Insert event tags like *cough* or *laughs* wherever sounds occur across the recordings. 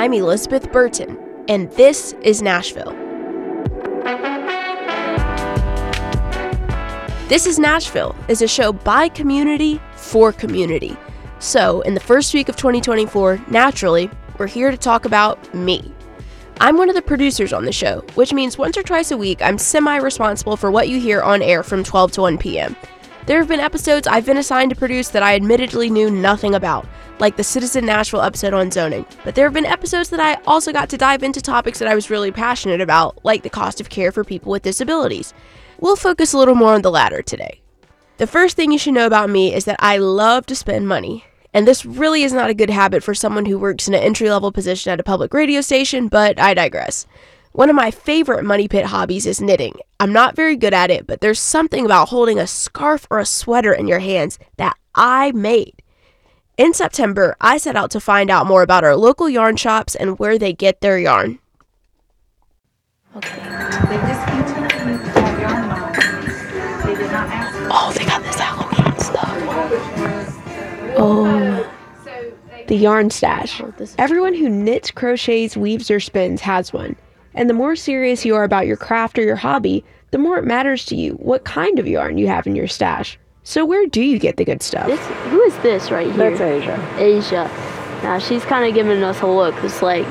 I'm Elizabeth Burton, and this is Nashville. This is Nashville is a show by community for community. So, in the first week of 2024, naturally, we're here to talk about me. I'm one of the producers on the show, which means once or twice a week, I'm semi responsible for what you hear on air from 12 to 1 p.m. There have been episodes I've been assigned to produce that I admittedly knew nothing about, like the Citizen Nashville episode on zoning. But there have been episodes that I also got to dive into topics that I was really passionate about, like the cost of care for people with disabilities. We'll focus a little more on the latter today. The first thing you should know about me is that I love to spend money. And this really is not a good habit for someone who works in an entry level position at a public radio station, but I digress. One of my favorite money pit hobbies is knitting. I'm not very good at it, but there's something about holding a scarf or a sweater in your hands that I made. In September, I set out to find out more about our local yarn shops and where they get their yarn. Okay. They discontinued the yarn lines. They did not ask Oh, they got this Halloween stuff. Oh, the yarn stash. Oh, Everyone who knits, crochets, weaves, or spins has one. And the more serious you are about your craft or your hobby, the more it matters to you what kind of yarn you have in your stash. So, where do you get the good stuff? This, who is this right here? That's Asia. Asia. Now she's kind of giving us a look. It's like,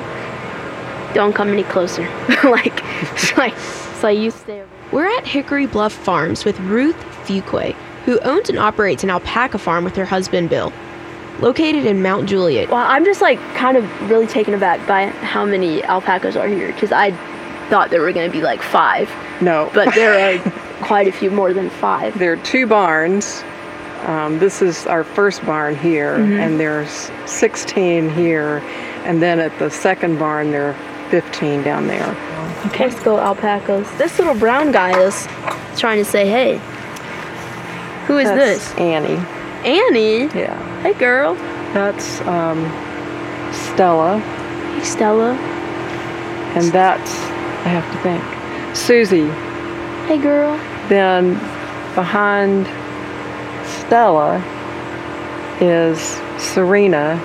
don't come any closer. *laughs* like, it's like, it's like you stay. Over. We're at Hickory Bluff Farms with Ruth Fuquay, who owns and operates an alpaca farm with her husband Bill. Located in Mount Juliet, Well, I'm just like kind of really taken aback by how many alpacas are here because I thought there were going to be like five, No, but there are *laughs* quite a few more than five. there are two barns. Um, this is our first barn here, and there's 16 here, and then at the second barn there are 15 down there. Okay. Let's go alpacas. This little brown guy is trying to say, hey. Who is That's this? Annie. Annie. Yeah, Hey, girl. that's um, Stella, Hey, Stella. and that's I have to think Susie. Hey, girl. Then behind Stella is Serena,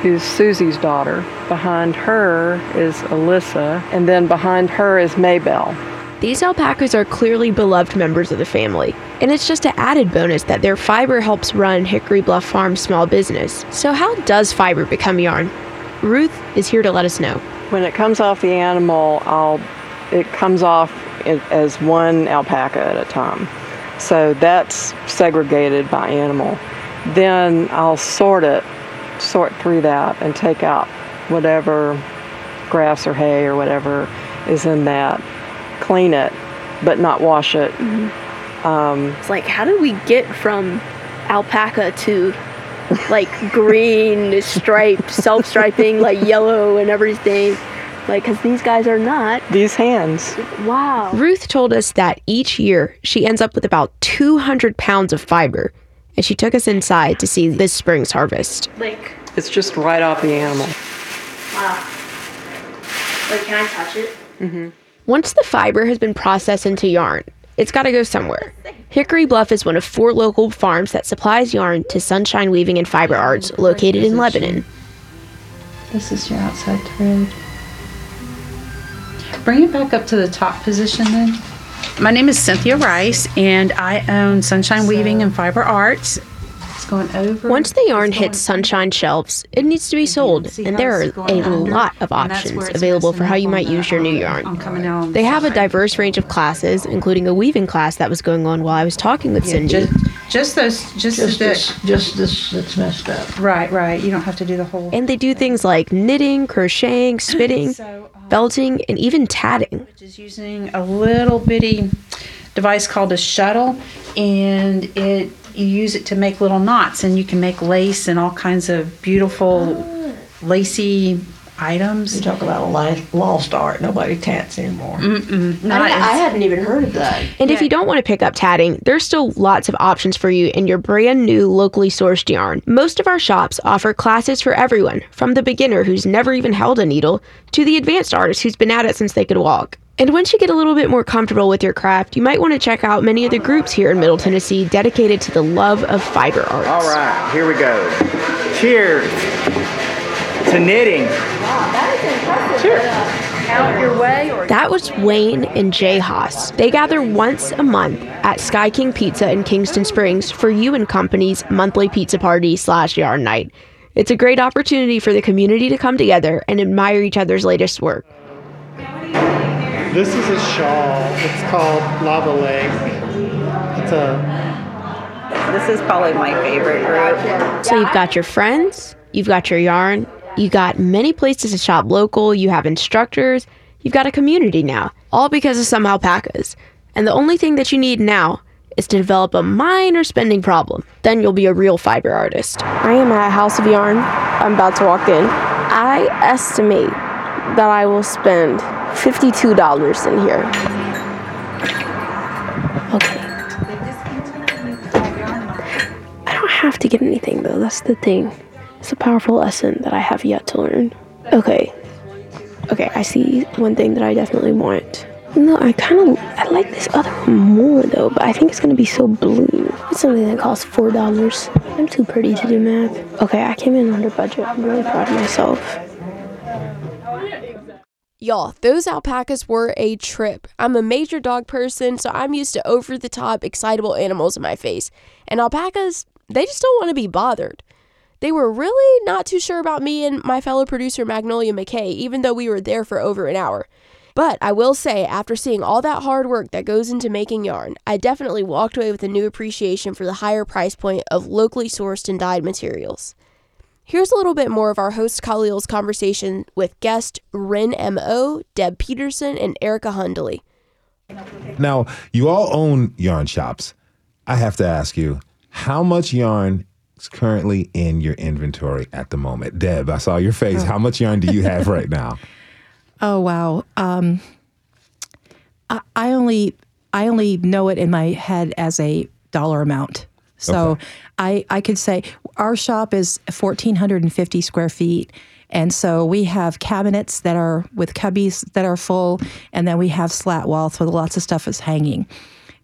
who's Susie's daughter. Behind her is Alyssa, and then behind her is Maybelle. These alpacas are clearly beloved members of the family, and it's just an added bonus that their fiber helps run Hickory Bluff Farm's small business. So, how does fiber become yarn? Ruth is here to let us know. When it comes off the animal, I'll it comes off as one alpaca at a time. So that's segregated by animal. Then I'll sort it, sort through that, and take out whatever grass or hay or whatever is in that. Clean it, but not wash it. Mm-hmm. Um, it's like, how do we get from alpaca to like *laughs* green striped, self striping, like yellow and everything? Like, because these guys are not. These hands. Wow. Ruth told us that each year she ends up with about 200 pounds of fiber, and she took us inside to see this spring's harvest. Like, It's just right off the animal. wow. Like, can I touch it? Mm-hmm. Once the fiber has been processed into yarn, it's got to go somewhere. Hickory Bluff is one of four local farms that supplies yarn to Sunshine Weaving and Fiber Arts located in Lebanon. This is your outside thread. Bring it back up to the top position then. My name is Cynthia Rice and I own Sunshine Weaving and Fiber Arts. It's going over. Once the yarn hits Sunshine shelves, it needs to be sold, and there are a under? lot of options available for how you might the- use your new yarn. on coming down on They the have a diverse range of classes, including a weaving class that was going on while I was talking with Yeah, Cindy. just, just those, just, Just the, this, just this that's messed up. right, right. You don't have to do the whole. And they do things like knitting, crocheting, *laughs* spitting, So, um, felting, and even tatting. which is using a little bitty device called a shuttle, and it you use it to make little knots, and you can make lace and all kinds of beautiful ah. lacy items. You talk about a li- lost art. Nobody tats anymore. Not as- hadn't even heard of that. And if you don't want to pick up tatting, there's still lots of options for you in your brand new locally sourced yarn. Most of our shops offer classes for everyone, from the beginner who's never even held a needle to the advanced artist who's been at it since they could walk. And once you get a little bit more comfortable with your craft, you might want to check out many of the groups here in Middle Tennessee dedicated to the love of fiber arts. All right, here we go. Cheers. to knitting. Cheers. Out your way. That was Wayne and Jay Haas. They gather once a month at Sky King Pizza in Kingston Springs for you and company's monthly pizza party slash yarn night. It's a great opportunity for the community to come together and admire each other's latest work. This is a shawl. It's called Lava Lake. It's a This is probably my favorite group. So you've got your friends, you've got your yarn, you got many places to shop local, you have instructors, you've got a community now, all because of some alpacas. And the only thing that you need now is to develop a minor spending problem. Then you'll be a real fiber artist. I am at House of Yarn. I'm about to walk in. I estimate that I will spend $52 in here. Okay. I don't have to get anything though, that's the thing. It's a powerful lesson that I have yet to learn. Okay. Okay, I see one thing that I definitely want. No, I kind of I like this other one more though, but I think it's gonna be so blue. It's something that costs four dollars. I'm too pretty to do math. Okay, I came in under budget. I'm really proud of myself. Y'all, those alpacas were a trip. I'm a major dog person, so I'm used to over the top, excitable animals in my face. And alpacas, they just don't want to be bothered. They were really not too sure about me and my fellow producer Magnolia McKay, even though we were there for over an hour. But I will say, after seeing all that hard work that goes into making yarn, I definitely walked away with a new appreciation for the higher price point of locally sourced and dyed materials. Here's a little bit more of our host Khalil's conversation with guest Rin M.O., Deb Peterson, and Erica Hundley. Now, you all own yarn shops. I have to ask you, how much yarn is currently in your inventory at the moment? Deb, I saw your face. How much yarn do you have right now? *laughs* Oh wow. Um, I, I only I only know it in my head as a dollar amount. So Okay. I I could say our shop is fourteen hundred and fifty square feet. And so we have cabinets that are with cubbies that are full, and then we have slat walls where lots of stuff is hanging.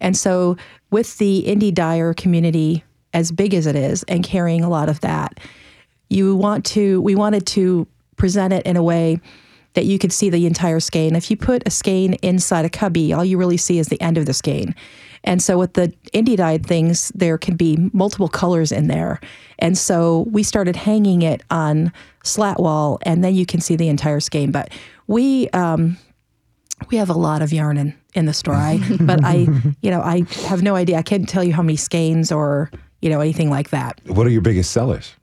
And so with the indie dyer community as big as it is and carrying a lot of that, you want to we wanted to present it in a way that you could see the entire skein. If you put a skein inside a cubby, all you really see is the end of the skein. And so with the indie dyed things, there can be multiple colors in there. And so we started hanging it on slat wall, and then you can see the entire skein. But we um, we have a lot of yarn in, in the store. I, *laughs* but I, you know, I have no idea. I can't tell you how many skeins or you know anything like that. What are your biggest sellers?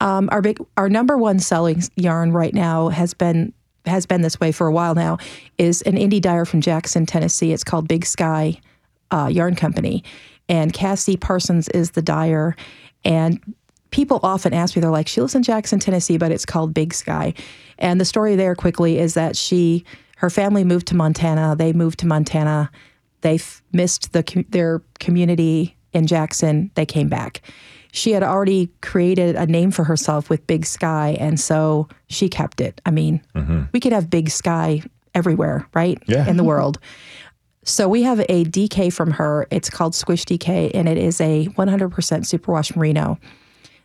Um, our big, our number one selling yarn right now has been has been this way for a while now. Is an indie dyer from Jackson, Tennessee. It's called Big Sky uh, Yarn Company, and Cassie Parsons is the dyer. And people often ask me, they're like, she lives in Jackson, Tennessee, but it's called Big Sky. And the story there quickly is that she, her family moved to Montana. They moved to Montana. They f- missed the com- their community in Jackson. They came back. She had already created a name for herself with Big Sky, and so she kept it. I mean, we could have Big Sky everywhere, right? Yeah. In the world. So we have a DK from her. It's called Squish DK, and it is a 100% superwash merino.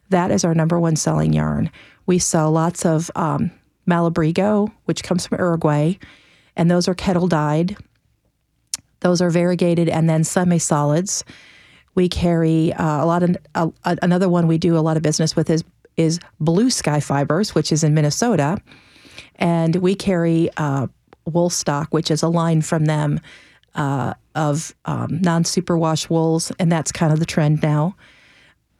That is our number one selling yarn. We sell lots of um, Malabrigo, which comes from Uruguay, and those are kettle dyed. Those are variegated and then semi-solids. We carry uh, a lot of uh, another one we do a lot of business with is is Blue Sky Fibers, which is in Minnesota, and we carry uh, Woolstok, which is a line from them uh, of um, non-superwash wools, and that's kind of the trend now.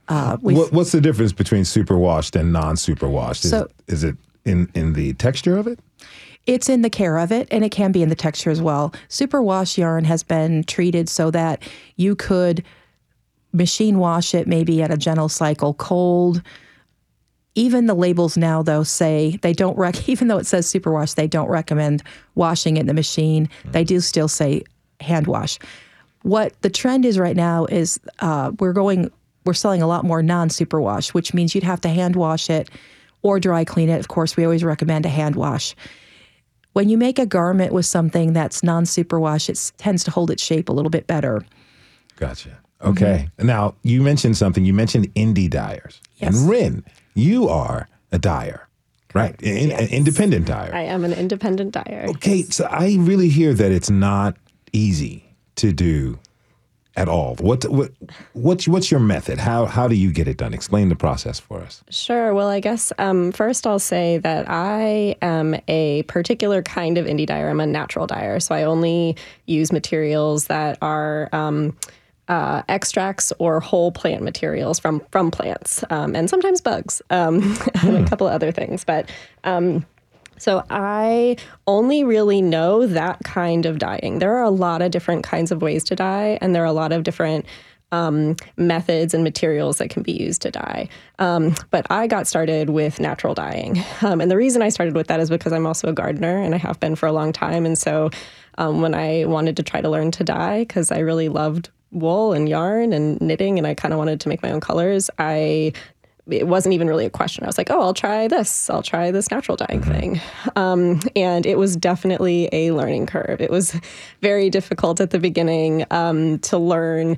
Uh, What, what's the difference between superwashed and non-superwashed? Is, So- is it in, in the texture of it? It's in the care of it, and it can be in the texture as well. Superwash yarn has been treated so that you could machine wash it maybe at a gentle cycle, cold. Even the labels now, though, say they don't rec. *laughs* Even though it says superwash, they don't recommend washing it in the machine. They do still say hand wash. What the trend is right now is uh, we're going, we're selling a lot more non-superwash, which means you'd have to hand wash it or dry clean it. Of course, we always recommend a hand wash. When you make a garment with something that's non-superwash, it tends to hold its shape a little bit better. Gotcha. Okay. Now, you mentioned something. You mentioned indie dyers. Yes. And Rin, you are a dyer. right? In, an independent dyer. I am an independent dyer. Okay, so I really hear that it's not easy to do at all. What what what's what's your method? How how do you get it done? Explain the process for us. Sure. Well, I guess um, first I'll say that I am a particular kind of indie dyer. I'm a natural dyer, so I only use materials that are. Um, uh, extracts or whole plant materials from from plants, um, and sometimes bugs, um, *laughs* and a couple of other things. But um, so I only really know that kind of dyeing. There are a lot of different kinds of ways to dye, and there are a lot of different um, methods and materials that can be used to dye. Um, but I got started with natural dyeing. Um, and the reason I started with that is because I'm also a gardener and I have been for a long time. And so um, when I wanted to try to learn to dye, because I really loved wool and yarn and knitting and I kind of wanted to make my own colors, I it wasn't even really a question. I was like, oh, I'll try this. I'll try this natural dyeing thing. Um, and it was definitely a learning curve. It was very difficult at the beginning um, to learn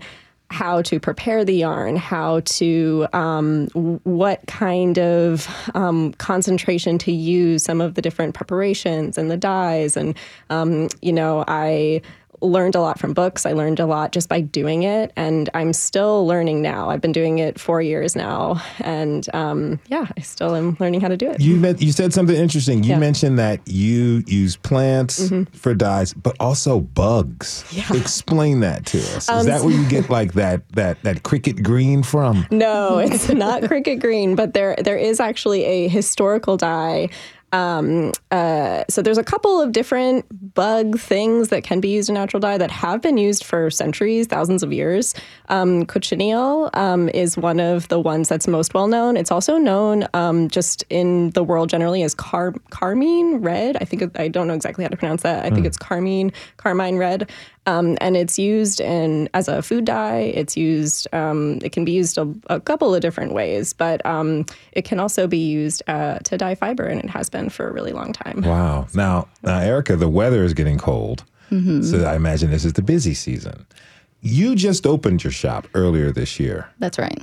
how to prepare the yarn, how to, um, what kind of um, concentration to use, some of the different preparations and the dyes. And, um, you know, I, learned a lot from books. I learned a lot just by doing it, and I'm still learning now. I've been doing it four years now, and um, yeah, I still am learning how to do it. You met, you said something interesting. You Yeah. mentioned that you use plants Mhm. for dyes, but also bugs. Yeah. Explain that to us. Is Um, that where you get like that that that cricket green from? No, it's *laughs* not cricket green, but there there is actually a historical dye. Um, uh, so there's a couple of different bug things that can be used in natural dye that have been used for centuries, thousands of years. Um, cochineal um, is one of the ones that's most well known. It's also known um, just in the world generally as car- carmine red. I think it, I don't know exactly how to pronounce that. I think Hmm. it's carmine carmine red. Um, and it's used in as a food dye. It's used. Um, it can be used a, a couple of different ways, but um, it can also be used uh, to dye fiber, and it has been for a really long time. Wow. *laughs* Now, now, Erica, the weather is getting cold, Mhm. so I imagine this is the busy season. You just opened your shop earlier this year. That's right.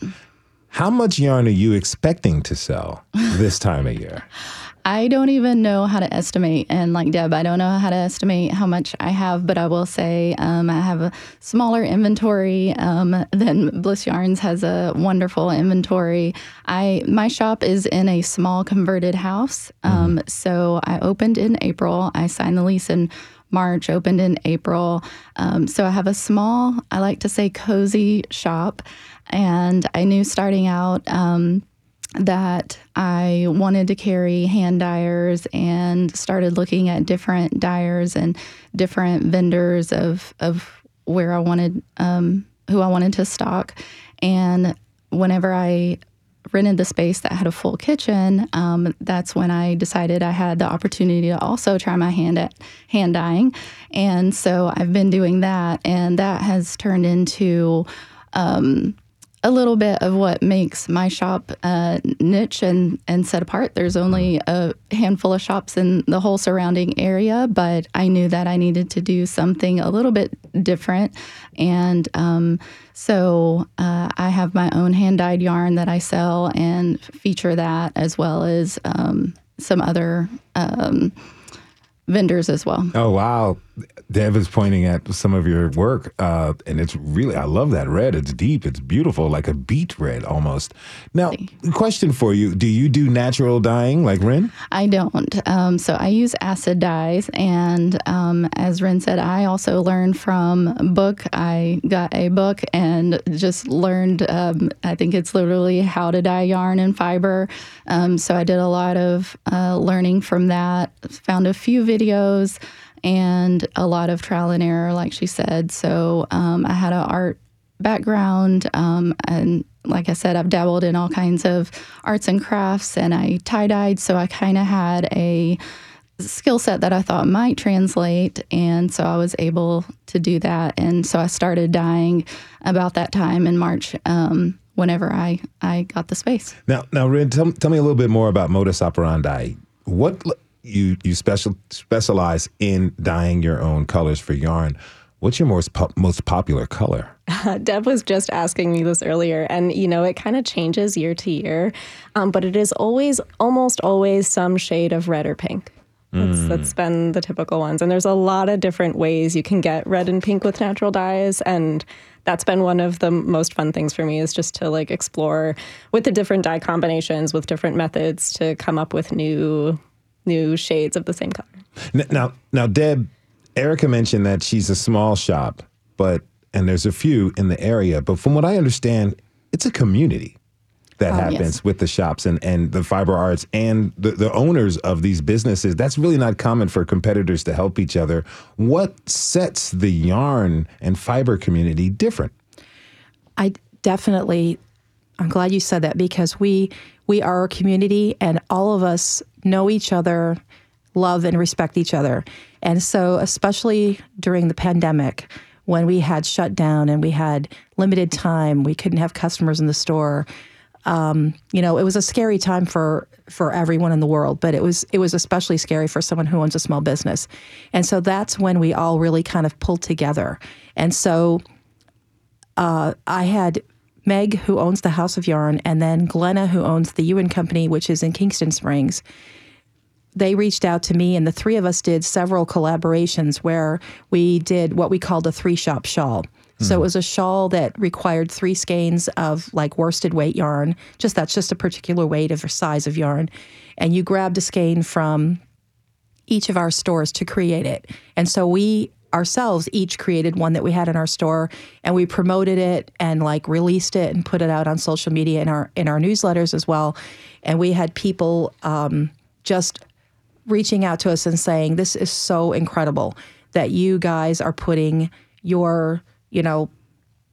How much yarn are you expecting to sell this time of year? *laughs* I don't even know how to estimate. And like Deb, I don't know how to estimate how much I have, but I will say um, I have a smaller inventory um, than Bliss Yarns has a wonderful inventory. I My shop is in a small converted house. Um, So I opened in April. I signed the lease in March, opened in April. Um, so I have a small, I like to say cozy shop. And I knew starting out, um, that I wanted to carry hand dyers and started looking at different dyers and different vendors of of where I wanted um, who I wanted to stock. And whenever I rented the space that had a full kitchen, um, that's when I decided I had the opportunity to also try my hand at hand dyeing. And so I've been doing that, and that has turned into um, a little bit of what makes my shop uh, niche and, and set apart. There's only a handful of shops in the whole surrounding area, but I knew that I needed to do something a little bit different. And um, so uh, I have my own hand dyed yarn that I sell and feature that as well as um, some other um, vendors as well. Oh wow, Deb is pointing at some of your work, uh, and it's really I love that red. It's deep, it's beautiful, like a beet red almost. Now, question for you: Do you do natural dyeing like Ren? I don't. Um, so I use acid dyes, and um, as Ren said, I also learned from a book. I got a book and just learned. Um, I think it's literally how to dye yarn and fiber. Um, so I did a lot of uh, learning from that. Found a few videos and a lot of trial and error, like she said. So um, I had an art background um, and like I said, I've dabbled in all kinds of arts and crafts and I tie dyed. So I kind of had a skill set that I thought might translate. And so I was able to do that. And so I started dyeing about that time in March um, whenever I, I got the space. Now, now, Ren, tell, tell me a little bit more about modus operandi. What you you special specialize in dyeing your own colors for yarn? What's your most po- most popular color? *laughs* Deb was just asking me this earlier, and you know, it kind of changes year to year, um, but it is always, almost always, some shade of red or pink. That's, Mm. that's been the typical ones. And there's a lot of different ways you can get red and pink with natural dyes. And that's been one of the most fun things for me is just to like explore with the different dye combinations, with different methods to come up with new new shades of the same color. Now, now, Deb, Erica mentioned that she's a small shop, but and there's a few in the area. But from what I understand, it's a community that Oh, happens yes. with the shops and, and the fiber arts and the, the owners of these businesses. That's really not common for competitors to help each other. What sets the yarn and fiber community different? I definitely I'm glad you said that because we we are a community and all of us know each other, love and respect each other. And so especially during the pandemic when we had shut down and we had limited time, we couldn't have customers in the store. Um, you know, it was a scary time for for everyone in the world, but it was it was especially scary for someone who owns a small business. And so that's when we all really kind of pulled together. And so uh, I had Meg, who owns the House of Yarn, and then Glenna, who owns the Ewan Company, which is in Kingston Springs. They reached out to me, and the three of us did several collaborations where we did what we called a three shop shawl. So hmm. it was a shawl that required three skeins of like worsted weight yarn. Just that's just a particular weight of or size of yarn, and you grabbed a skein from each of our stores to create it. And so we ourselves each created one that we had in our store and we promoted it and like released it and put it out on social media in our in our newsletters as well. And we had people um, just reaching out to us and saying, "This is so incredible that you guys are putting your, you know,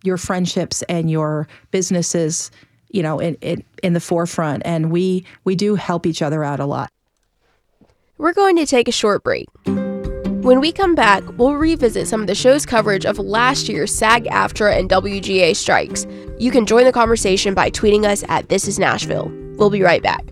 your friendships and your businesses, you know, in in, in the forefront." And we we do help each other out a lot. We're going to take a short break. When we come back, we'll revisit some of the show's coverage of last year's SAG AFTRA and WGA strikes. You can join the conversation by tweeting us at This Is Nashville. We'll be right back.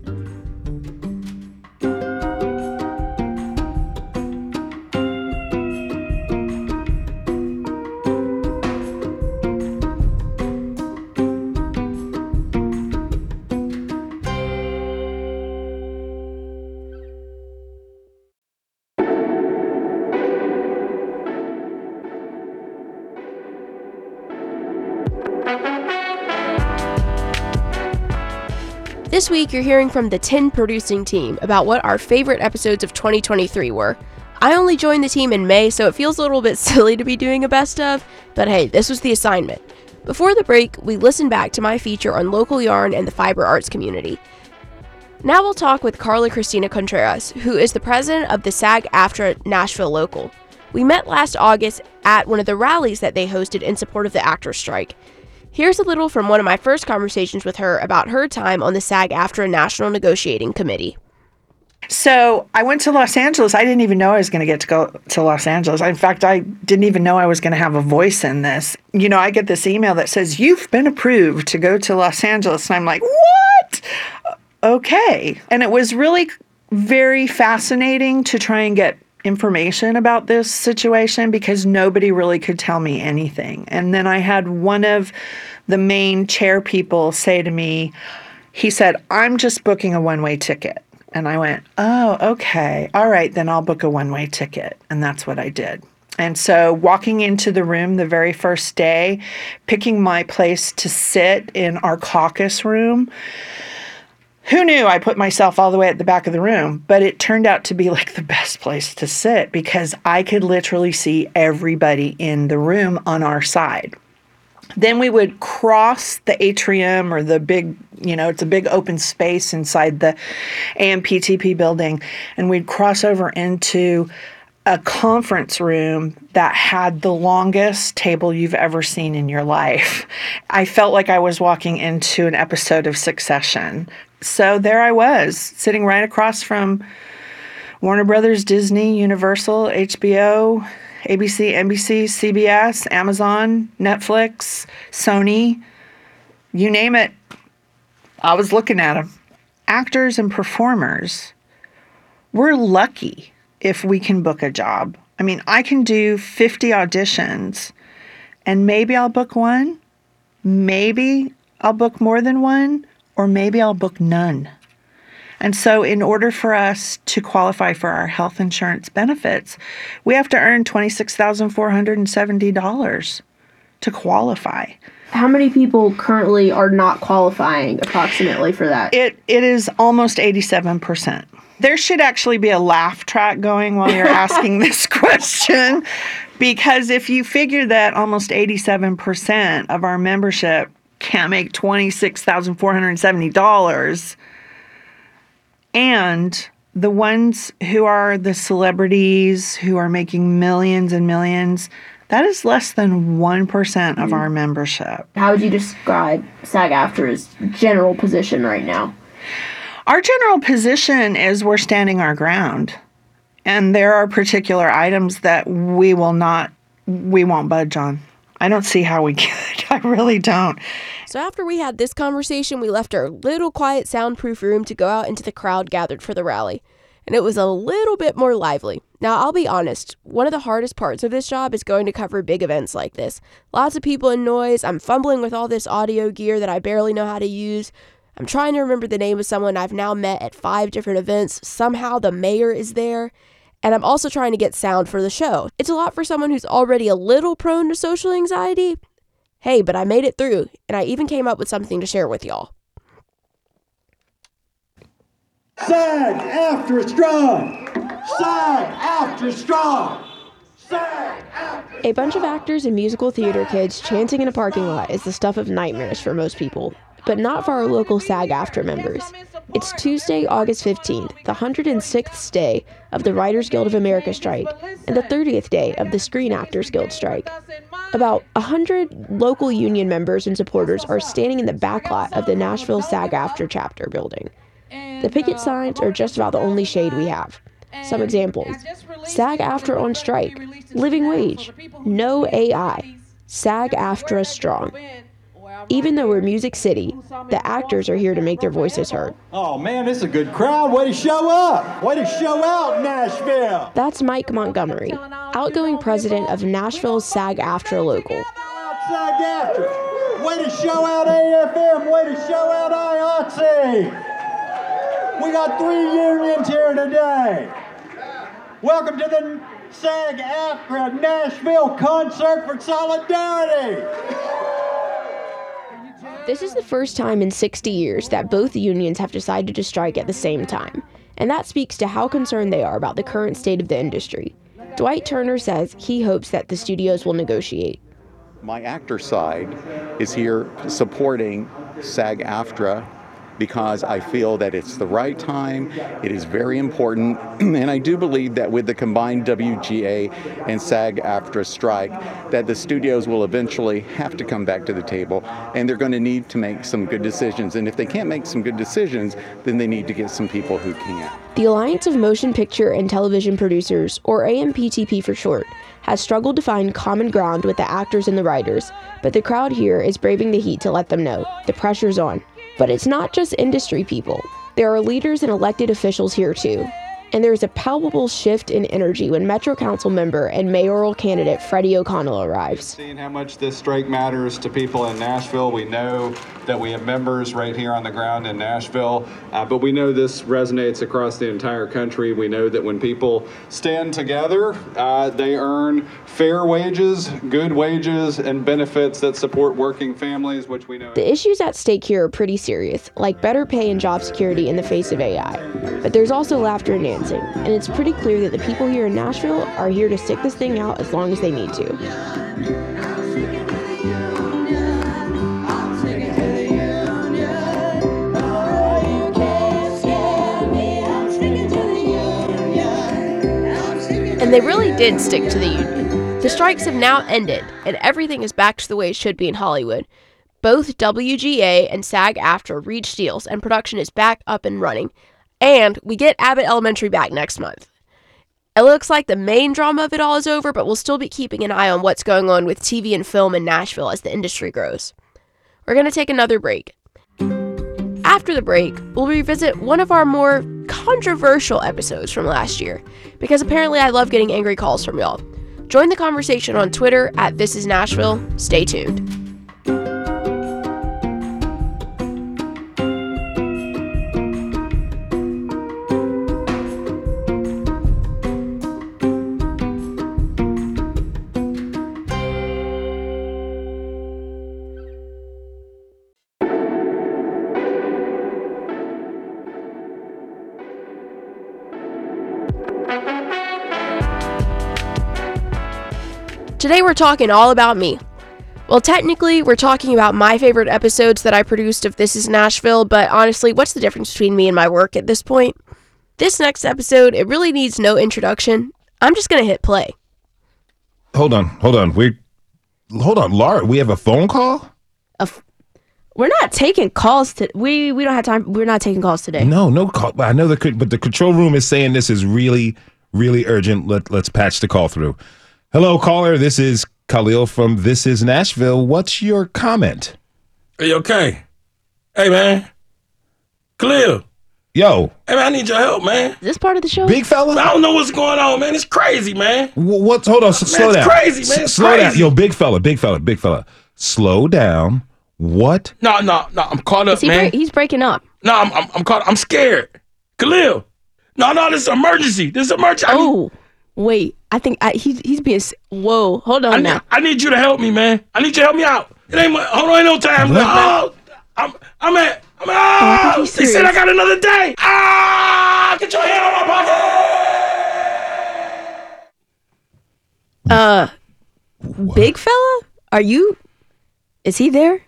This week, you're hearing from the 10 producing team about what our favorite episodes of 2023 were. I only joined the team in May, so it feels a little bit *laughs* silly to be doing a best of, but hey, this was the assignment. Before the break, we listened back to my feature on local yarn and the fiber arts community. Now we'll talk with Carla Cristina Contreras, who is the president of the SAG AFTRA Nashville Local. We met last August at one of the rallies that they hosted in support of the actors' strike. Here's a little from one of my first conversations with her about her time on the SAG AFTRA National Negotiating Committee. So I went to Los Angeles. I didn't even know I was going to get to go to Los Angeles. In fact, I didn't even know I was going to have a voice in this. You know, I get this email that says, You've been approved to go to Los Angeles. And I'm like, What? Uh, okay. And it was really very fascinating to try and get information about this situation because nobody really could tell me anything. And then I had one of the main chair people say to me, he said, I'm just booking a one way ticket. And I went, Oh, okay. All right, then I'll book a one way ticket. And that's what I did. And so, walking into the room the very first day, picking my place to sit in our caucus room, who knew I put myself all the way at the back of the room? But it turned out to be like the best place to sit because I could literally see everybody in the room on our side. Then we would cross the atrium or the big, you know, it's a big open space inside the AMPTP building, and we'd cross over into a conference room that had the longest table you've ever seen in your life. I felt like I was walking into an episode of Succession. So there I was, sitting right across from Warner Brothers, Disney, Universal, HBO, ABC, NBC, CBS, Amazon, Netflix, Sony, you name it. I was looking at them. Actors and performers, we're lucky if we can book a job. I mean, I can do 50 auditions And maybe I'll book one, maybe I'll book more than one, or maybe I'll book none. And so, in order for us to qualify for our health insurance benefits, we have to earn $26,470 to qualify. How many people currently are not qualifying approximately for that? It it is almost 87%. There should actually be a laugh track going while you're asking this *laughs* question because if you figure that almost 87% of our membership can't make $26,470 and the ones who are the celebrities who are making millions and millions, that is less than 1% of our membership. How would you describe SAG AFTRA's general position right now? Our general position is we're standing our ground. And there are particular items that we will not, we won't budge on. I don't see how we could. I really don't. So after we had this conversation, we left our little quiet soundproof room to go out into the crowd gathered for the rally. And it was a little bit more lively. Now, I'll be honest, one of the hardest parts of this job is going to cover big events like this. Lots of people and noise. I'm fumbling with all this audio gear that I barely know how to use. I'm trying to remember the name of someone I've now met at five different events. Somehow the mayor is there. And I'm also trying to get sound for the show. It's a lot for someone who's already a little prone to social anxiety. Hey, but I made it through, and I even came up with something to share with y'all. SAG AFTRA strong! SAG AFTRA strong! SAG A bunch of actors and musical theater kids chanting in a parking lot is the stuff of nightmares for most people, but not for our local SAG AFTRA members. It's Tuesday, August 15th, the 106th day of the Writers Guild of America strike, and the 30th day of the Screen Actors Guild strike. About 100 local union members and supporters are standing in the back lot of the Nashville SAG AFTRA chapter building. The picket signs are just about the only shade we have. Some examples SAG AFTRA on strike, living wage, no AI, SAG AFTRA strong. Even though we're Music City, the actors are here to make their voices heard. Oh man, this is a good crowd. Way to show up! Way to show out, Nashville! That's Mike Montgomery, outgoing president of Nashville's SAG AFTRA local. SAG AFTRA. Way to show out AFM. Way to show out IATSE. We got three unions here today. Welcome to the SAG AFTRA Nashville Concert for Solidarity. This is the first time in 60 years that both unions have decided to strike at the same time, and that speaks to how concerned they are about the current state of the industry. Dwight Turner says he hopes that the studios will negotiate. My actor side is here supporting SAG AFTRA because I feel that it's the right time, it is very important, *clears throat* and I do believe that with the combined WGA and SAG AFTRA strike, that the studios will eventually have to come back to the table and they're going to need to make some good decisions. And if they can't make some good decisions, then they need to get some people who can. The Alliance of Motion Picture and Television Producers, or AMPTP for short, has struggled to find common ground with the actors and the writers, but the crowd here is braving the heat to let them know the pressure's on. But it's not just industry people. There are leaders and elected officials here too. And there's a palpable shift in energy when Metro Council member and mayoral candidate Freddie O'Connell arrives. Seeing how much this strike matters to people in Nashville, we know that we have members right here on the ground in Nashville, uh, but we know this resonates across the entire country. We know that when people stand together, uh, they earn fair wages, good wages, and benefits that support working families, which we know. The issues at stake here are pretty serious, like better pay and job security in the face of AI. But there's also laughter and dancing, and it's pretty clear that the people here in Nashville are here to stick this thing out as long as they need to. And they really did stick to the union. The strikes have now ended, and everything is back to the way it should be in Hollywood. Both WGA and SAG AFTRA reached deals, and production is back up and running. And we get Abbott Elementary back next month. It looks like the main drama of it all is over, but we'll still be keeping an eye on what's going on with TV and film in Nashville as the industry grows. We're going to take another break. After the break, we'll revisit one of our more controversial episodes from last year, because apparently I love getting angry calls from y'all. Join the conversation on Twitter at This Is Nashville. Stay tuned. Today we're talking all about me. Well, technically, we're talking about my favorite episodes that I produced of This Is Nashville, but honestly, what's the difference between me and my work at this point? This next episode, it really needs no introduction. I'm just gonna hit play. Hold on, hold on. We hold on, Laura. We have a phone call. We're not taking calls to we we don't have time. We're not taking calls today. No, no call. I know the but the control room is saying this is really, really urgent. Let let's patch the call through. Hello, caller. This is Khalil from This Is Nashville. What's your comment? Are you okay? Hey man, Khalil. Yo, Hey man, I need your help, man. Is this part of the show? big fella. I don't know what's going on, man. It's crazy, man. Wh- What's hold on? s- Man, slow it's down. crazy, man. S- It's slow down. crazy. Yo, big fella, big fella, big fella. Slow down. What? No, no, no. I'm caught up, Is he man. break- he's breaking up. No, I'm, I'm, I'm caught. I'm scared. Khalil. No, no, this is emergency. This is emergency. I need- Oh, wait. I think I, he's he's being. s- Whoa, hold on I, now. need, I need you to help me, man. I need you to help me out. It ain't. mu- Hold on, ain't no time. What? Oh, I'm, I'm at. I'm at. I think Oh, he's they said I serious. got another day. Ah! Get your hand on my pocket. Uh, big fella, are you? Is he there?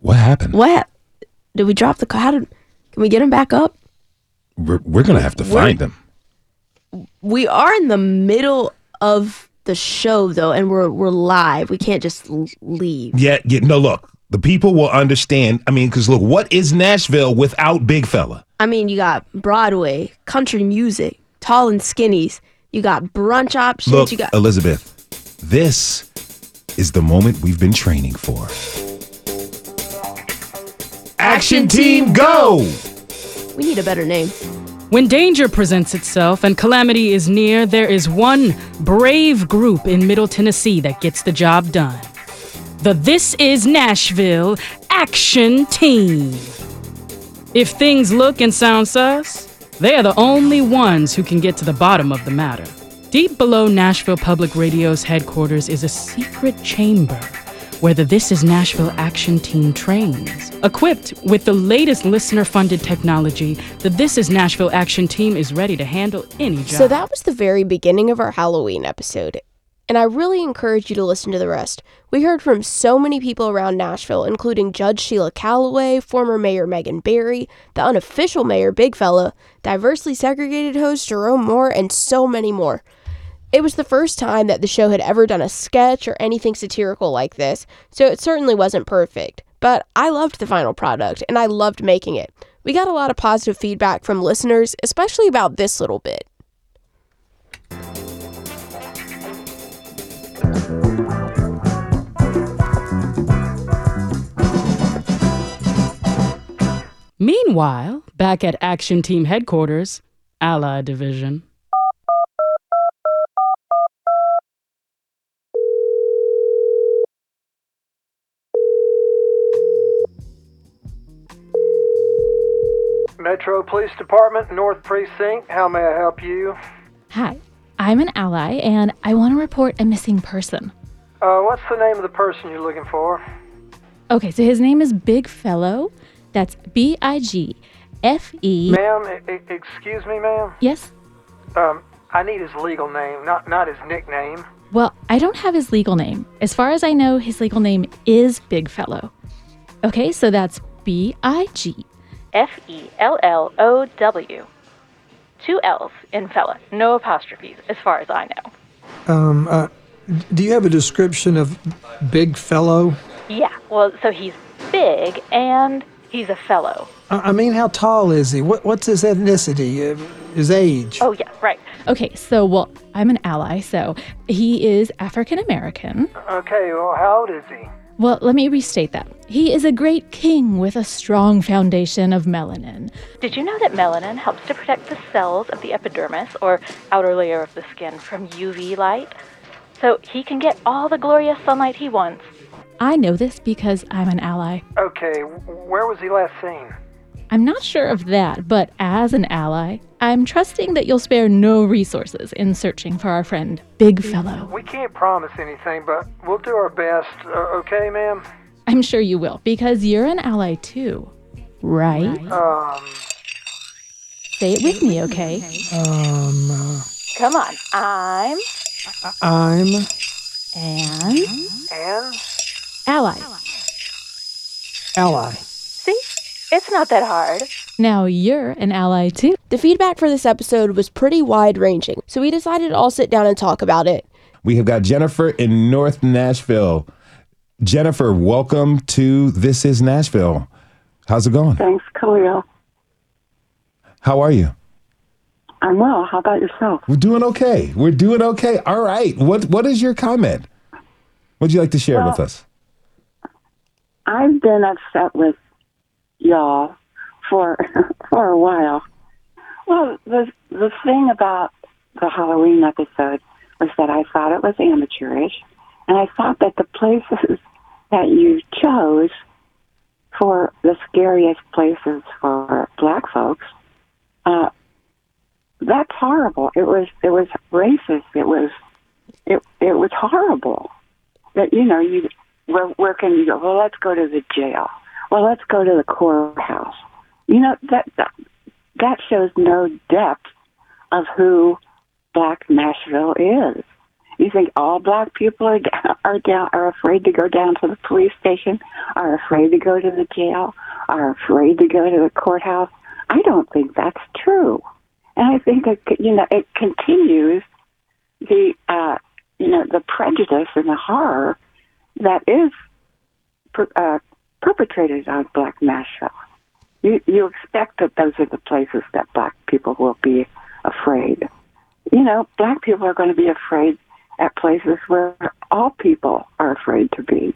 What happened? What? hap- Did we drop the call? How did? Can we get him back up? We're, we're gonna have to We're- find him. We are in the middle of the show though, and we're we're live. We can't just leave. Yeah, yeah. No, look. The people will understand. I mean, because look, what is Nashville without Big Fella? I mean, you got Broadway, country music, tall and skinnies. You got brunch options. Look, you got Elizabeth, this is the moment we've been training for. Action team, go! we need a better name. When danger presents itself and calamity is near, there is one brave group in Middle Tennessee that gets the job done. The This Is Nashville Action Team. If things look and sound sus, they are the only ones who can get to the bottom of the matter. Deep below Nashville Public Radio's headquarters is a secret chamber where the This Is Nashville Action Team trains. Equipped with the latest listener funded technology, the This Is Nashville Action Team is ready to handle any job. So that was the very beginning of our Halloween episode. And I really encourage you to listen to the rest. We heard from so many people around Nashville, including Judge Sheila Calloway, former Mayor Megan Barry, the unofficial Mayor Big Fella, diversely segregated host Jerome Moore, and so many more. It was the first time that the show had ever done a sketch or anything satirical like this, so it certainly wasn't perfect. But I loved the final product, and I loved making it. We got a lot of positive feedback from listeners, especially about this little bit. Meanwhile, back at Action Team headquarters, Ally Division. Metro Police Department, North Precinct. How may I help you? Hi, I'm an ally and I want to report a missing person. Uh, what's the name of the person you're looking for? Okay, so his name is Big Fellow. That's B I G F E. Ma'am, e- excuse me, ma'am. Yes? Um, I need his legal name, not not his nickname. Well, I don't have his legal name. As far as I know, his legal name is Big Fellow. Okay, so that's B I G F E L L O W. Two L's in fella, no apostrophes, as far as I know. Um, uh, do you have a description of Big Fellow? Yeah, well, so he's big and he's a fellow. I I mean, how tall is he? What, what's his ethnicity? Uh, his age? Oh, yeah, right. Okay, so, well, I'm an ally, so he is African American. Okay, well, how old is he? Well, let me restate that. He is a great king with a strong foundation of melanin. Did you know that melanin helps to protect the cells of the epidermis, or outer layer of the skin, from UV light? So he can get all the glorious sunlight he wants. I know this because I'm an ally. Okay, where was he last seen? I'm not sure of that, but as an ally, I'm trusting that you'll spare no resources in searching for our friend Big Fellow. We can't promise anything, but we'll do our best. Uh, okay, ma'am? I'm sure you will, because you're an ally too. Right? Um, Say it with me, okay? um, uh, Come on, I'm I'm. And And? ally. Ally. See? It's not that hard. Now you're an ally too. The feedback for this episode was pretty wide ranging, so we decided to all sit down and talk about it. We have got Jennifer in North Nashville. Jennifer, welcome to This Is Nashville. How's it going? Thanks, Khalil. How are you? I'm well. How about yourself? We're doing okay. We're doing okay. All right. What What is your comment? What'd you like to share Well- with us? I've been upset with y'all for *laughs* for a while. Well, the the thing about the Halloween episode was that I thought it was amateurish, and I thought that the places *laughs* that you chose for the scariest places for black folks, uh, that's horrible. It was it was racist. It was it it was horrible. That you know you where where can you go? Well, let's go to the jail. Well, let's go to the courthouse. You know that that, shows no depth of who Black Nashville is. You think all black people are *laughs* are down are afraid to go down to the police station, are afraid to go to the jail, are afraid to go to the courthouse? I don't think that's true, and I think that you know it continues the uh, you know the prejudice and the horror that is uh, perpetrated on Black Nashville. You you expect that those are the places that black people will be afraid. You know, black people are going to be afraid at places where all people are afraid to be.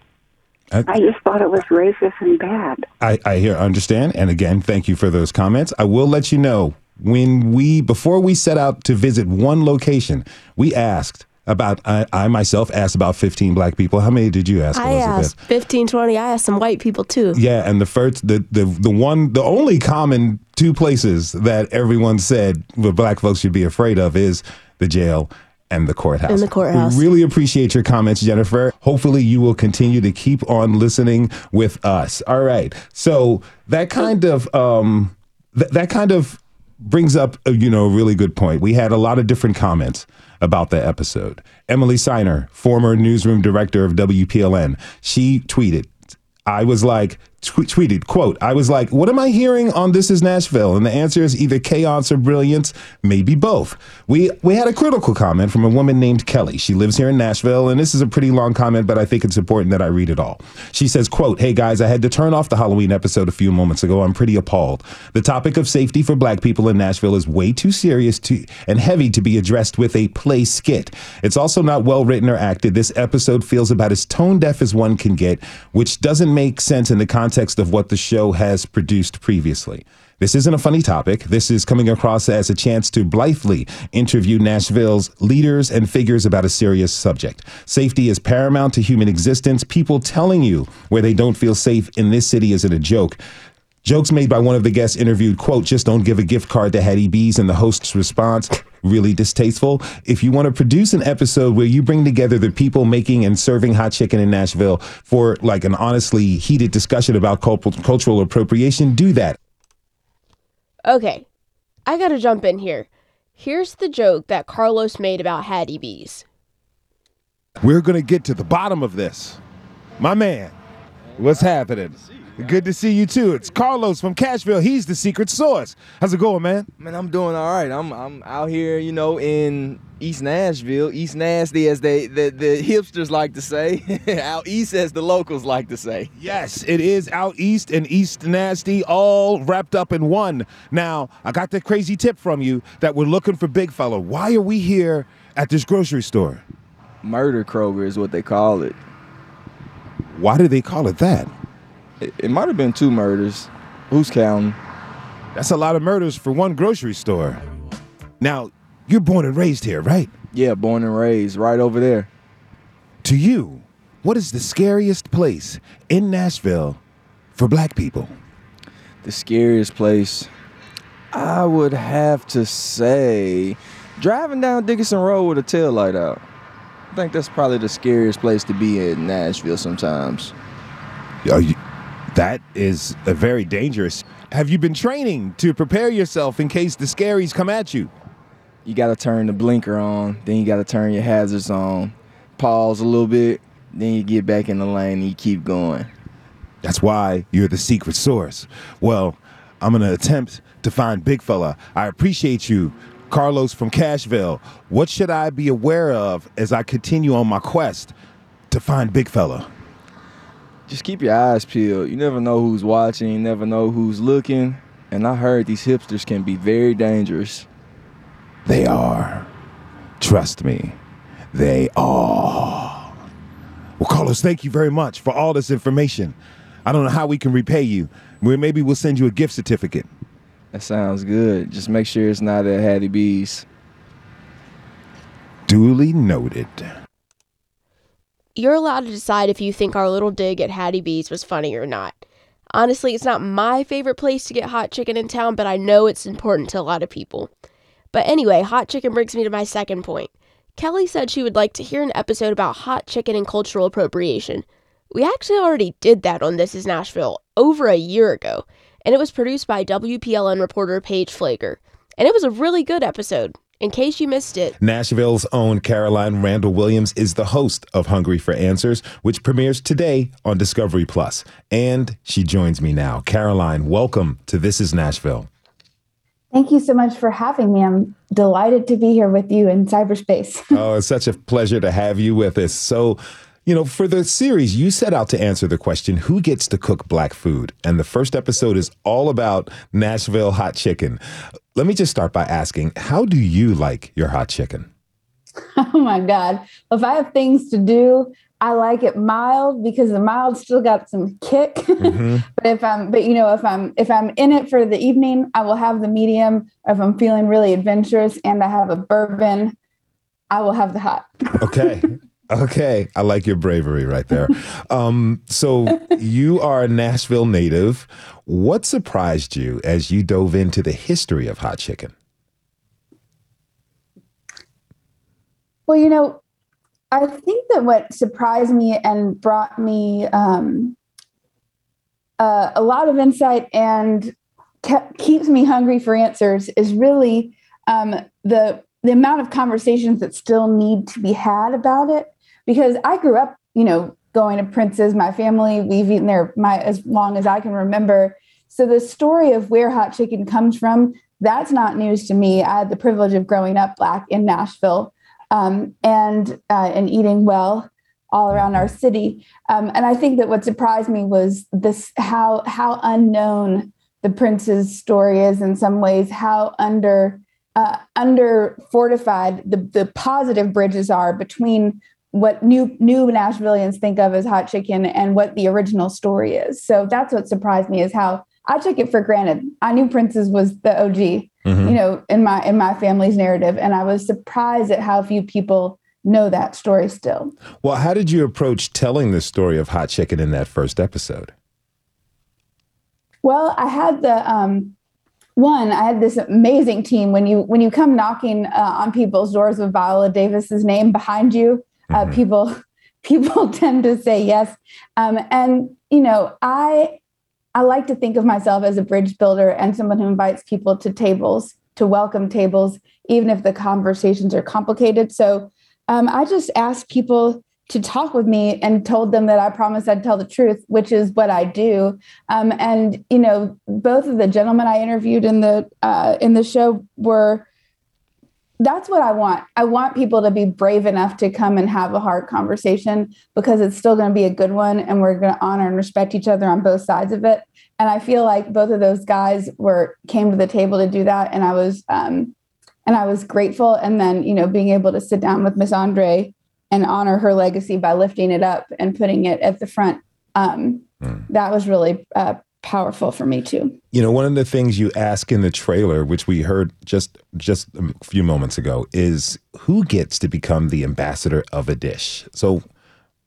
I- I just thought it was racist and bad. I, I hear, understand, and again, thank you for those comments. I will let you know when we before we set out to visit one location, we asked about. I, I myself asked about fifteen black people. How many did you ask, I asked 15, 20. I asked some white people too. Yeah, and the first, the the the one, the only common two places that everyone said what black folks should be afraid of is the jail and the courthouse. And the courthouse. We really appreciate your comments, Jennifer. Hopefully, you will continue to keep on listening with us. All right. So that kind of um, th- that kind of brings up a, you know a really good point. We had a lot of different comments about the episode. Emily Siner, former newsroom director of WPLN, she tweeted, I was like, tw- tweeted, quote, I was like, what am I hearing on This Is Nashville? And the answer is either chaos or brilliance, maybe both. We we had a critical comment from a woman named Kelly. She lives here in Nashville, and this is a pretty long comment, but I think it's important that I read it all. She says, quote, Hey guys, I had to turn off the Halloween episode a few moments ago. I'm pretty appalled. The topic of safety for black people in Nashville is way too serious to and heavy to be addressed with a play skit. It's also not well written or acted. This episode feels about as tone deaf as one can get, which doesn't make sense in the context of what the show has produced previously. This isn't a funny topic. This is coming across as a chance to blithely interview Nashville's leaders and figures about a serious subject. Safety is paramount to human existence. People telling you where they don't feel safe in this city isn't a joke. Jokes made by one of the guests interviewed, quote, just don't give a gift card to Hattie B's, and the host's response, really distasteful. If you want to produce an episode where you bring together the people making and serving hot chicken in Nashville for like an honestly heated discussion about cultural appropriation, do that. Okay, I gotta jump in here. Here's the joke that Carlos made about Hattie B's. We're going to get to the bottom of this. My man, what's happening? Good to see you too. It's Carlos from Cashville. He's the secret source. How's it going, man? Man, I'm doing all right. I'm I'm out here, you know, in East Nashville, East Nasty, as they the, the hipsters like to say, *laughs* out east, as the locals like to say. Yes, it is out east and East Nasty, all wrapped up in one. Now, I got the crazy tip from you that we're looking for Big Fella. Why are we here at this grocery store? Murder Kroger is what they call it. Why do they call it that? It, it might have been two murders. Who's counting? That's a lot of murders for one grocery store. Now, you're born and raised here, right? Yeah, born and raised right over there. To you, what is the scariest place in Nashville for black people? The scariest place, I would have to say, driving down Dickerson Road with a tail light out. I think that's probably the scariest place to be in Nashville sometimes. Are you, that is a very dangerous. Have you been training to prepare yourself in case the scaries come at you? You got to turn the blinker on, then you got to turn your hazards on, pause a little bit, then you get back in the lane and you keep going. That's why you're the secret source. Well, I'm going to attempt to find Big Fella. I appreciate you, Carlos from Cashville. What should I be aware of as I continue on my quest to find Big Fella? Just keep your eyes peeled. You never know who's watching, you never know who's looking. And I heard these hipsters can be very dangerous. They are. Trust me, they are. Well, Carlos, thank you very much for all this information. I don't know how we can repay you. Maybe we'll send you a gift certificate. That sounds good. Just make sure it's not at Hattie B's. Duly noted. You're allowed to decide if you think our little dig at Hattie B's was funny or not. Honestly, it's not my favorite place to get hot chicken in town, but I know it's important to a lot of people. But anyway, hot chicken brings me to my second point. Kelly said she would like to hear an episode about hot chicken and cultural appropriation. We actually already did that on This Is Nashville over a year ago, and it was produced by WPLN reporter Paige Pfleger. And it was a really good episode. In case you missed it, Nashville's own Caroline Randall Williams is the host of Hungry for Answers, which premieres today on Discovery Plus. And she joins me now. Caroline, welcome to This is Nashville. Thank you so much for having me. I'm delighted to be here with you in cyberspace. *laughs* oh, it's such a pleasure to have you with us. So, you know, for the series, you set out to answer the question who gets to cook black food? And the first episode is all about Nashville hot chicken. Let me just start by asking how do you like your hot chicken? *laughs* Oh my God. If I have things to do, I like it mild because the mild still got some kick. *laughs* Mm-hmm. but if I'm, but you know, if I'm if I'm in it for the evening, I will have the medium. If I'm feeling really adventurous and I have a bourbon, I will have the hot. okay. *laughs* Okay, I like your bravery right there. Um, so you are a Nashville native. What surprised you as you dove into the history of hot chicken? Well, you know, I think that what surprised me and brought me um, uh, a lot of insight and kept, keeps me hungry for answers is really um, the the amount of conversations that still need to be had about it. Because I grew up, you know, going to Prince's. My family, we've eaten there my as long as I can remember. So the story of where hot chicken comes from, that's not news to me. I had the privilege of growing up black in Nashville um, and uh, and eating well all around our city. Um, and I think that what surprised me was this how how unknown the Prince's story is in some ways, how under uh, under fortified the the positive bridges are between what new new Nashvilleians think of as hot chicken and what the original story is. So that's what surprised me is how I took it for granted. I knew Prince's was the OG, mm-hmm. you know, in my in my family's narrative, and I was surprised at how few people know that story still. Well, how did you approach telling the story of hot chicken in that first episode? Well, I had the um, one. I had this amazing team. When you when you come knocking uh, on people's doors with Viola Davis's name behind you, uh, mm-hmm. people *laughs* people *laughs* tend to say yes. Um, and you know, I I like to think of myself as a bridge builder and someone who invites people to tables, to welcome tables, even if the conversations are complicated. So um, I just asked people to talk with me and told them that I promised I'd tell the truth, which is what I do. Um, and you know, both of the gentlemen I interviewed in the uh, in the show were that's what I want. I want people to be brave enough to come and have a hard conversation because it's still going to be a good one and we're going to honor and respect each other on both sides of it. And I feel like both of those guys were came to the table to do that and I was um and I was grateful and then, you know, being able to sit down with Miss Andre and honor her legacy by lifting it up and putting it at the front um, that was really uh, powerful for me too. You know, one of the things you ask in the trailer, which we heard just just a few moments ago, is who gets to become the ambassador of a dish. So,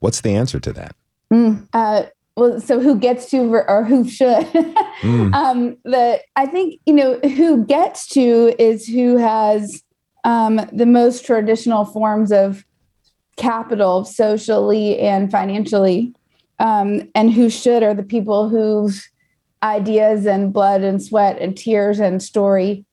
what's the answer to that? Mm. Uh, well, so who gets to or, who should? *laughs* Mm. um, the I think you know who gets to is who has um, the most traditional forms of capital, socially and financially, um, and who should are the people whose ideas and blood and sweat and tears and story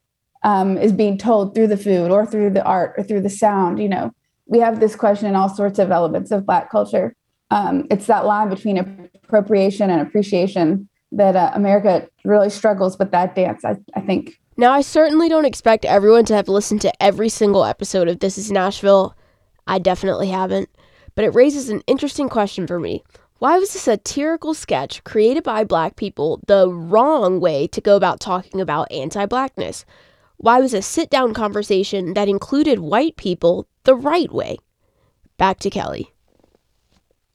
um, is being told through the food or through the art or through the sound. You know, we have this question in all sorts of elements of Black culture. Um, it's that line between appropriation and appreciation that uh, America really struggles with that dance, I, I think. Now, I certainly don't expect everyone to have listened to every single episode of This is Nashville. I definitely haven't. But it raises an interesting question for me. Why was a satirical sketch created by black people the wrong way to go about talking about anti blackness? Why was a sit down conversation that included white people the right way? Back to Kelly.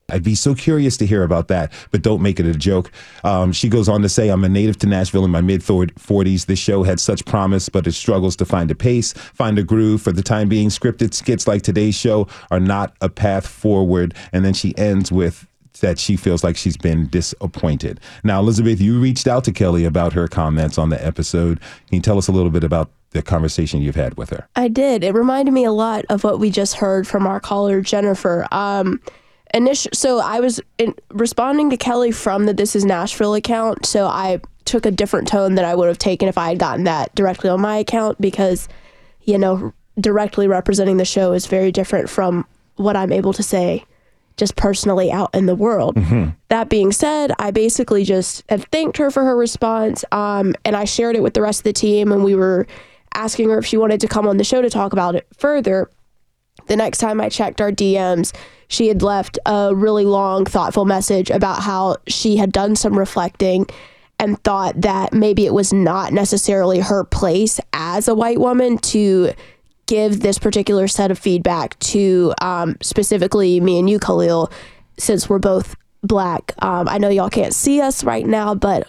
I'd be so curious to hear about that, but don't make it a joke. Um, she goes on to say, I'm a native to Nashville in my mid 40s. This show had such promise, but it struggles to find a pace, find a groove. For the time being, scripted skits like today's show are not a path forward. And then she ends with, that she feels like she's been disappointed. Now, Elizabeth, you reached out to Kelly about her comments on the episode. Can you tell us a little bit about the conversation you've had with her? I did. It reminded me a lot of what we just heard from our caller, Jennifer. Um, initial, so I was in, responding to Kelly from the This Is Nashville account. So I took a different tone than I would have taken if I had gotten that directly on my account because, you know, directly representing the show is very different from what I'm able to say just personally out in the world. That being said, I basically just have thanked her for her response, um, and I shared it with the rest of the team, and we were asking her if she wanted to come on the show to talk about it further. The next time I checked our DMs, she had left a really long, thoughtful message about how she had done some reflecting and thought that maybe it was not necessarily her place as a white woman to give this particular set of feedback to um, specifically me and you, Khalil, since we're both black. Um, I know y'all can't see us right now, but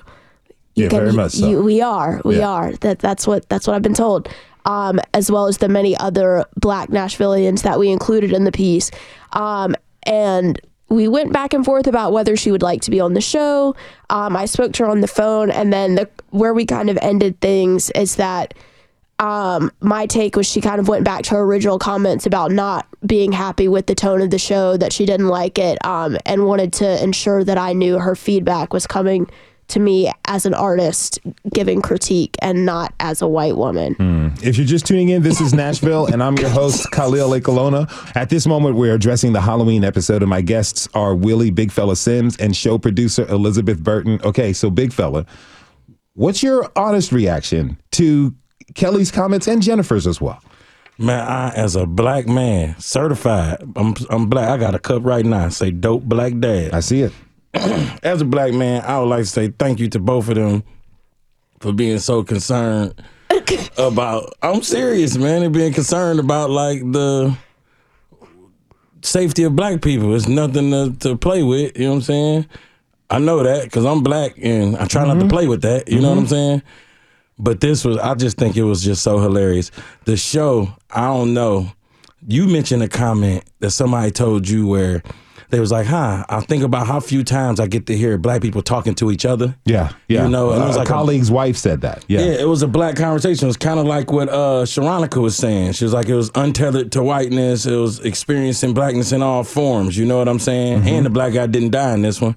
you Yeah, can. very much so. you- we are. We Yeah. are. That that's what that's what I've been told. Um, as well as the many other black Nashvillians that we included in the piece. Um, and we went back and forth about whether she would like to be on the show. Um, I spoke to her on the phone, and then the where we kind of ended things is that um, my take was she kind of went back to her original comments about not being happy with the tone of the show, that she didn't like it, um, and wanted to ensure that I knew her feedback was coming to me as an artist giving critique and not as a white woman. If you're just tuning in, this is Nashville, and I'm your host, Khalil Ekulona. At this moment, we're addressing the Halloween episode, and my guests are Willie Big Fella Sims and show producer Elizabeth Burton. Okay, so Big Fella, what's your honest reaction to Kelly's comments and Jennifer's as well? Man, I as a black man, certified, I'm I'm black. I got a cup right now. Say dope black dad. I see it. *clears throat* as a black man, I would like to say thank you to both of them for being so concerned *laughs* about I'm serious, man, and being concerned about like the safety of black people. It's nothing to, to play with, you know what I'm saying? I know that because I'm black and I try not to mm-hmm. play with that, you know what I'm mm-hmm. saying? But this was, I just think it was just so hilarious. The show, I don't know. You mentioned a comment that somebody told you where they was like, huh, I think about how few times I get to hear black people talking to each other. Yeah, yeah. You know, and it was a like a- colleague's wife said that. Yeah. Yeah, it was a black conversation. It was kind of like what uh Sharonica was saying. She was like, it was untethered to whiteness. It was experiencing blackness in all forms. You know what I'm saying? And the black guy didn't die in this one.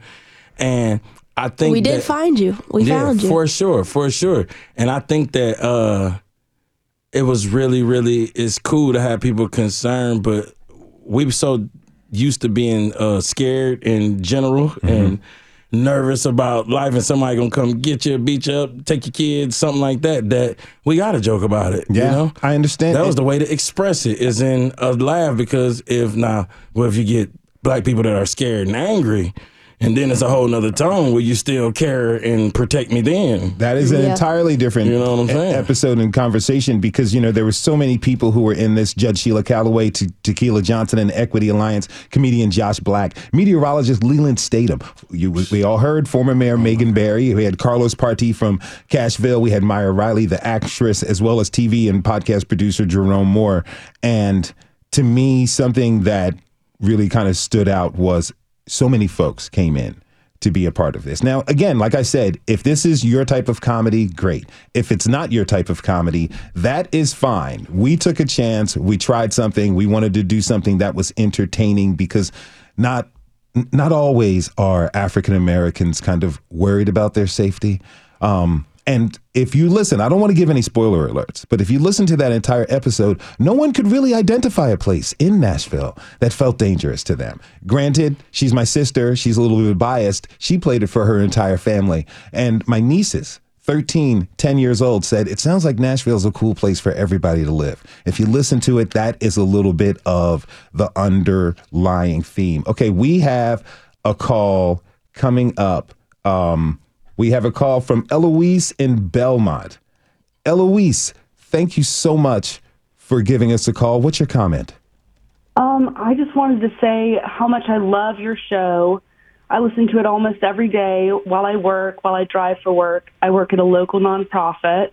And I think we did that- find you. We yeah, found you. for sure, for sure. And I think that uh it was really, really it's cool to have people concerned, but we were so used to being uh scared in general Mm-hmm. and nervous about life and somebody gonna come get you, beat you up, take your kids, something like that, that we gotta joke about it. Yeah, you know? I understand. That was the way to express it, is in a laugh because if now, well, if you get black people that are scared and angry, And then it's a whole nother tone where you still care and protect me then. That is an Yeah. entirely different You know what I'm saying? episode and conversation because you know there were so many people who were in this Judge Sheila Calloway, to Tequila Johnson, and Equity Alliance comedian Josh Black, meteorologist Lelan Statom. You, we all heard former Mayor Megan Barry. We had Carlos Party from Cashville. We had Myra Riley, the actress, as well as TV and podcast producer Jerome Moore. And to me, something that really kind of stood out was so many folks came in to be a part of this. Now, again, like I said, if this is your type of comedy, great. If it's not your type of comedy, that is fine. We took a chance, we tried something, we wanted to do something that was entertaining because not not always are African Americans kind of worried about their safety. Um, and if you listen, I don't want to give any spoiler alerts, but if you listen to that entire episode, no one could really identify a place in Nashville that felt dangerous to them. Granted, she's my sister, she's a little bit biased. She played it for her entire family. And my nieces, 13, 10 years old, said, It sounds like Nashville's a cool place for everybody to live. If you listen to it, that is a little bit of the underlying theme. Okay, we have a call coming up. Um, we have a call from Eloise in Belmont. Eloise, thank you so much for giving us a call. What's your comment? Um, I just wanted to say how much I love your show. I listen to it almost every day while I work, while I drive for work. I work at a local nonprofit.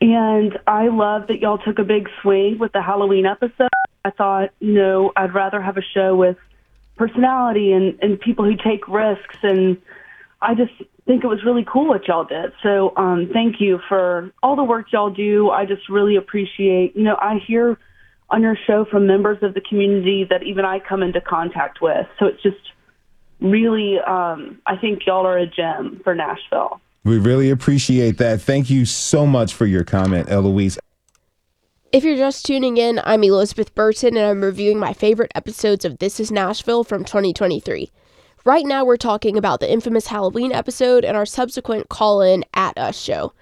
And I love that y'all took a big swing with the Halloween episode. I thought, you know, I'd rather have a show with personality and, and people who take risks. And I just think it was really cool what y'all did. So um, thank you for all the work y'all do. I just really appreciate, you know, I hear on your show from members of the community that even I come into contact with. So it's just really, um, I think y'all are a gem for Nashville. We really appreciate that. Thank you so much for your comment, Eloise. If you're just tuning in, I'm Elizabeth Burton and I'm reviewing my favorite episodes of This is Nashville from 2023. Right now, we're talking about the infamous Halloween episode and our subsequent call in at us show.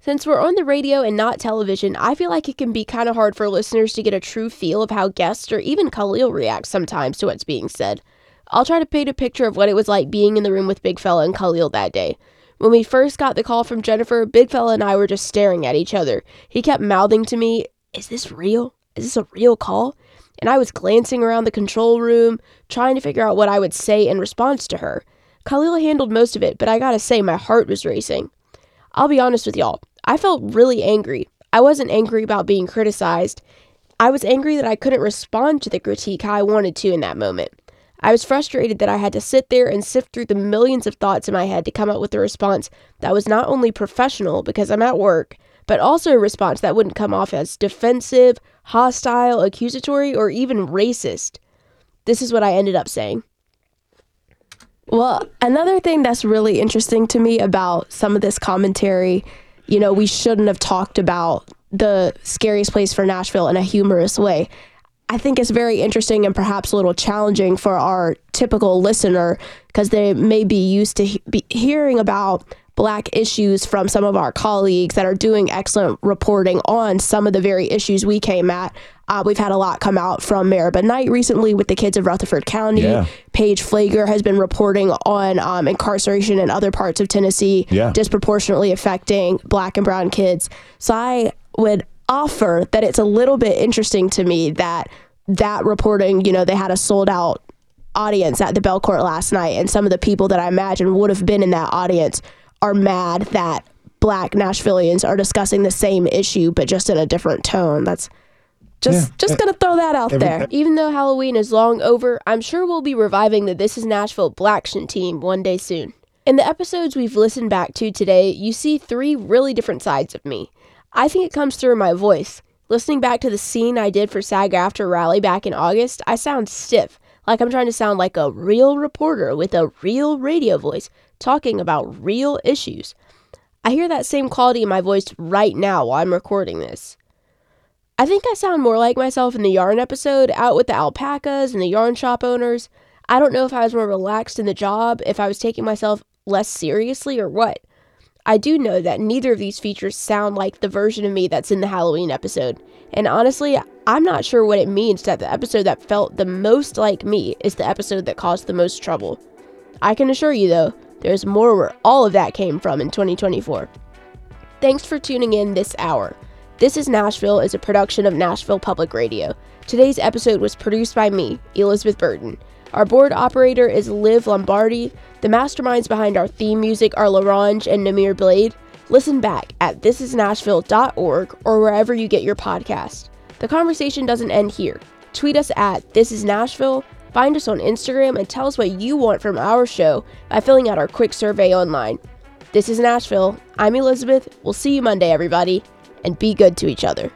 Since we're on the radio and not television, I feel like it can be kind of hard for listeners to get a true feel of how guests or even Khalil reacts sometimes to what's being said. I'll try to paint a picture of what it was like being in the room with Big Fella and Khalil that day. When we first got the call from Jennifer, Big Fella and I were just staring at each other. He kept mouthing to me, Is this real? Is this a real call? And I was glancing around the control room, trying to figure out what I would say in response to her. Khalil handled most of it, but I gotta say, my heart was racing. I'll be honest with y'all, I felt really angry. I wasn't angry about being criticized. I was angry that I couldn't respond to the critique how I wanted to in that moment. I was frustrated that I had to sit there and sift through the millions of thoughts in my head to come up with a response that was not only professional because I'm at work, but also a response that wouldn't come off as defensive, hostile, accusatory, or even racist. This is what I ended up saying. Well, another thing that's really interesting to me about some of this commentary, you know, we shouldn't have talked about the scariest place for Nashville in a humorous way. I think it's very interesting and perhaps a little challenging for our typical listener because they may be used to he- be hearing about black issues from some of our colleagues that are doing excellent reporting on some of the very issues we came at. Uh, we've had a lot come out from Meribah Knight recently with the kids of Rutherford County. Yeah. Paige Pfleger has been reporting on um, incarceration in other parts of Tennessee, Yeah. disproportionately affecting black and brown kids. So I would offer that it's a little bit interesting to me that that reporting, you know, they had a sold out audience at the Belcourt last night, and some of the people that I imagine would have been in that audience are mad that black Nashvillians are discussing the same issue but just in a different tone. That's just just gonna throw that out every- there. Even though Halloween is long over, I'm sure we'll be reviving the This Is Nashville Blacktion team one day soon. In the episodes we've listened back to today, you see three really different sides of me. I think it comes through in my voice. Listening back to the scene I did for SAG AFTRA Rally back in August, I sound stiff, like I'm trying to sound like a real reporter with a real radio voice talking about real issues. I hear that same quality in my voice right now while I'm recording this. I think I sound more like myself in the yarn episode, out with the alpacas and the yarn shop owners. I don't know if I was more relaxed in the job, if I was taking myself less seriously, or what. I do know that neither of these features sound like the version of me that's in the Halloween episode. And honestly, I'm not sure what it means that the episode that felt the most like me is the episode that caused the most trouble. I can assure you, though, there's more where all of that came from in 2024. Thanks for tuning in this hour. This is Nashville is a production of Nashville Public Radio. Today's episode was produced by me, Elizabeth Burton. Our board operator is Liv Lombardi. The masterminds behind our theme music are LaRange and Namir Blade. Listen back at thisisnashville.org or wherever you get your podcast. The conversation doesn't end here. Tweet us at This Is Nashville, find us on Instagram, and tell us what you want from our show by filling out our quick survey online. This is Nashville. I'm Elizabeth. We'll see you Monday, everybody, and be good to each other.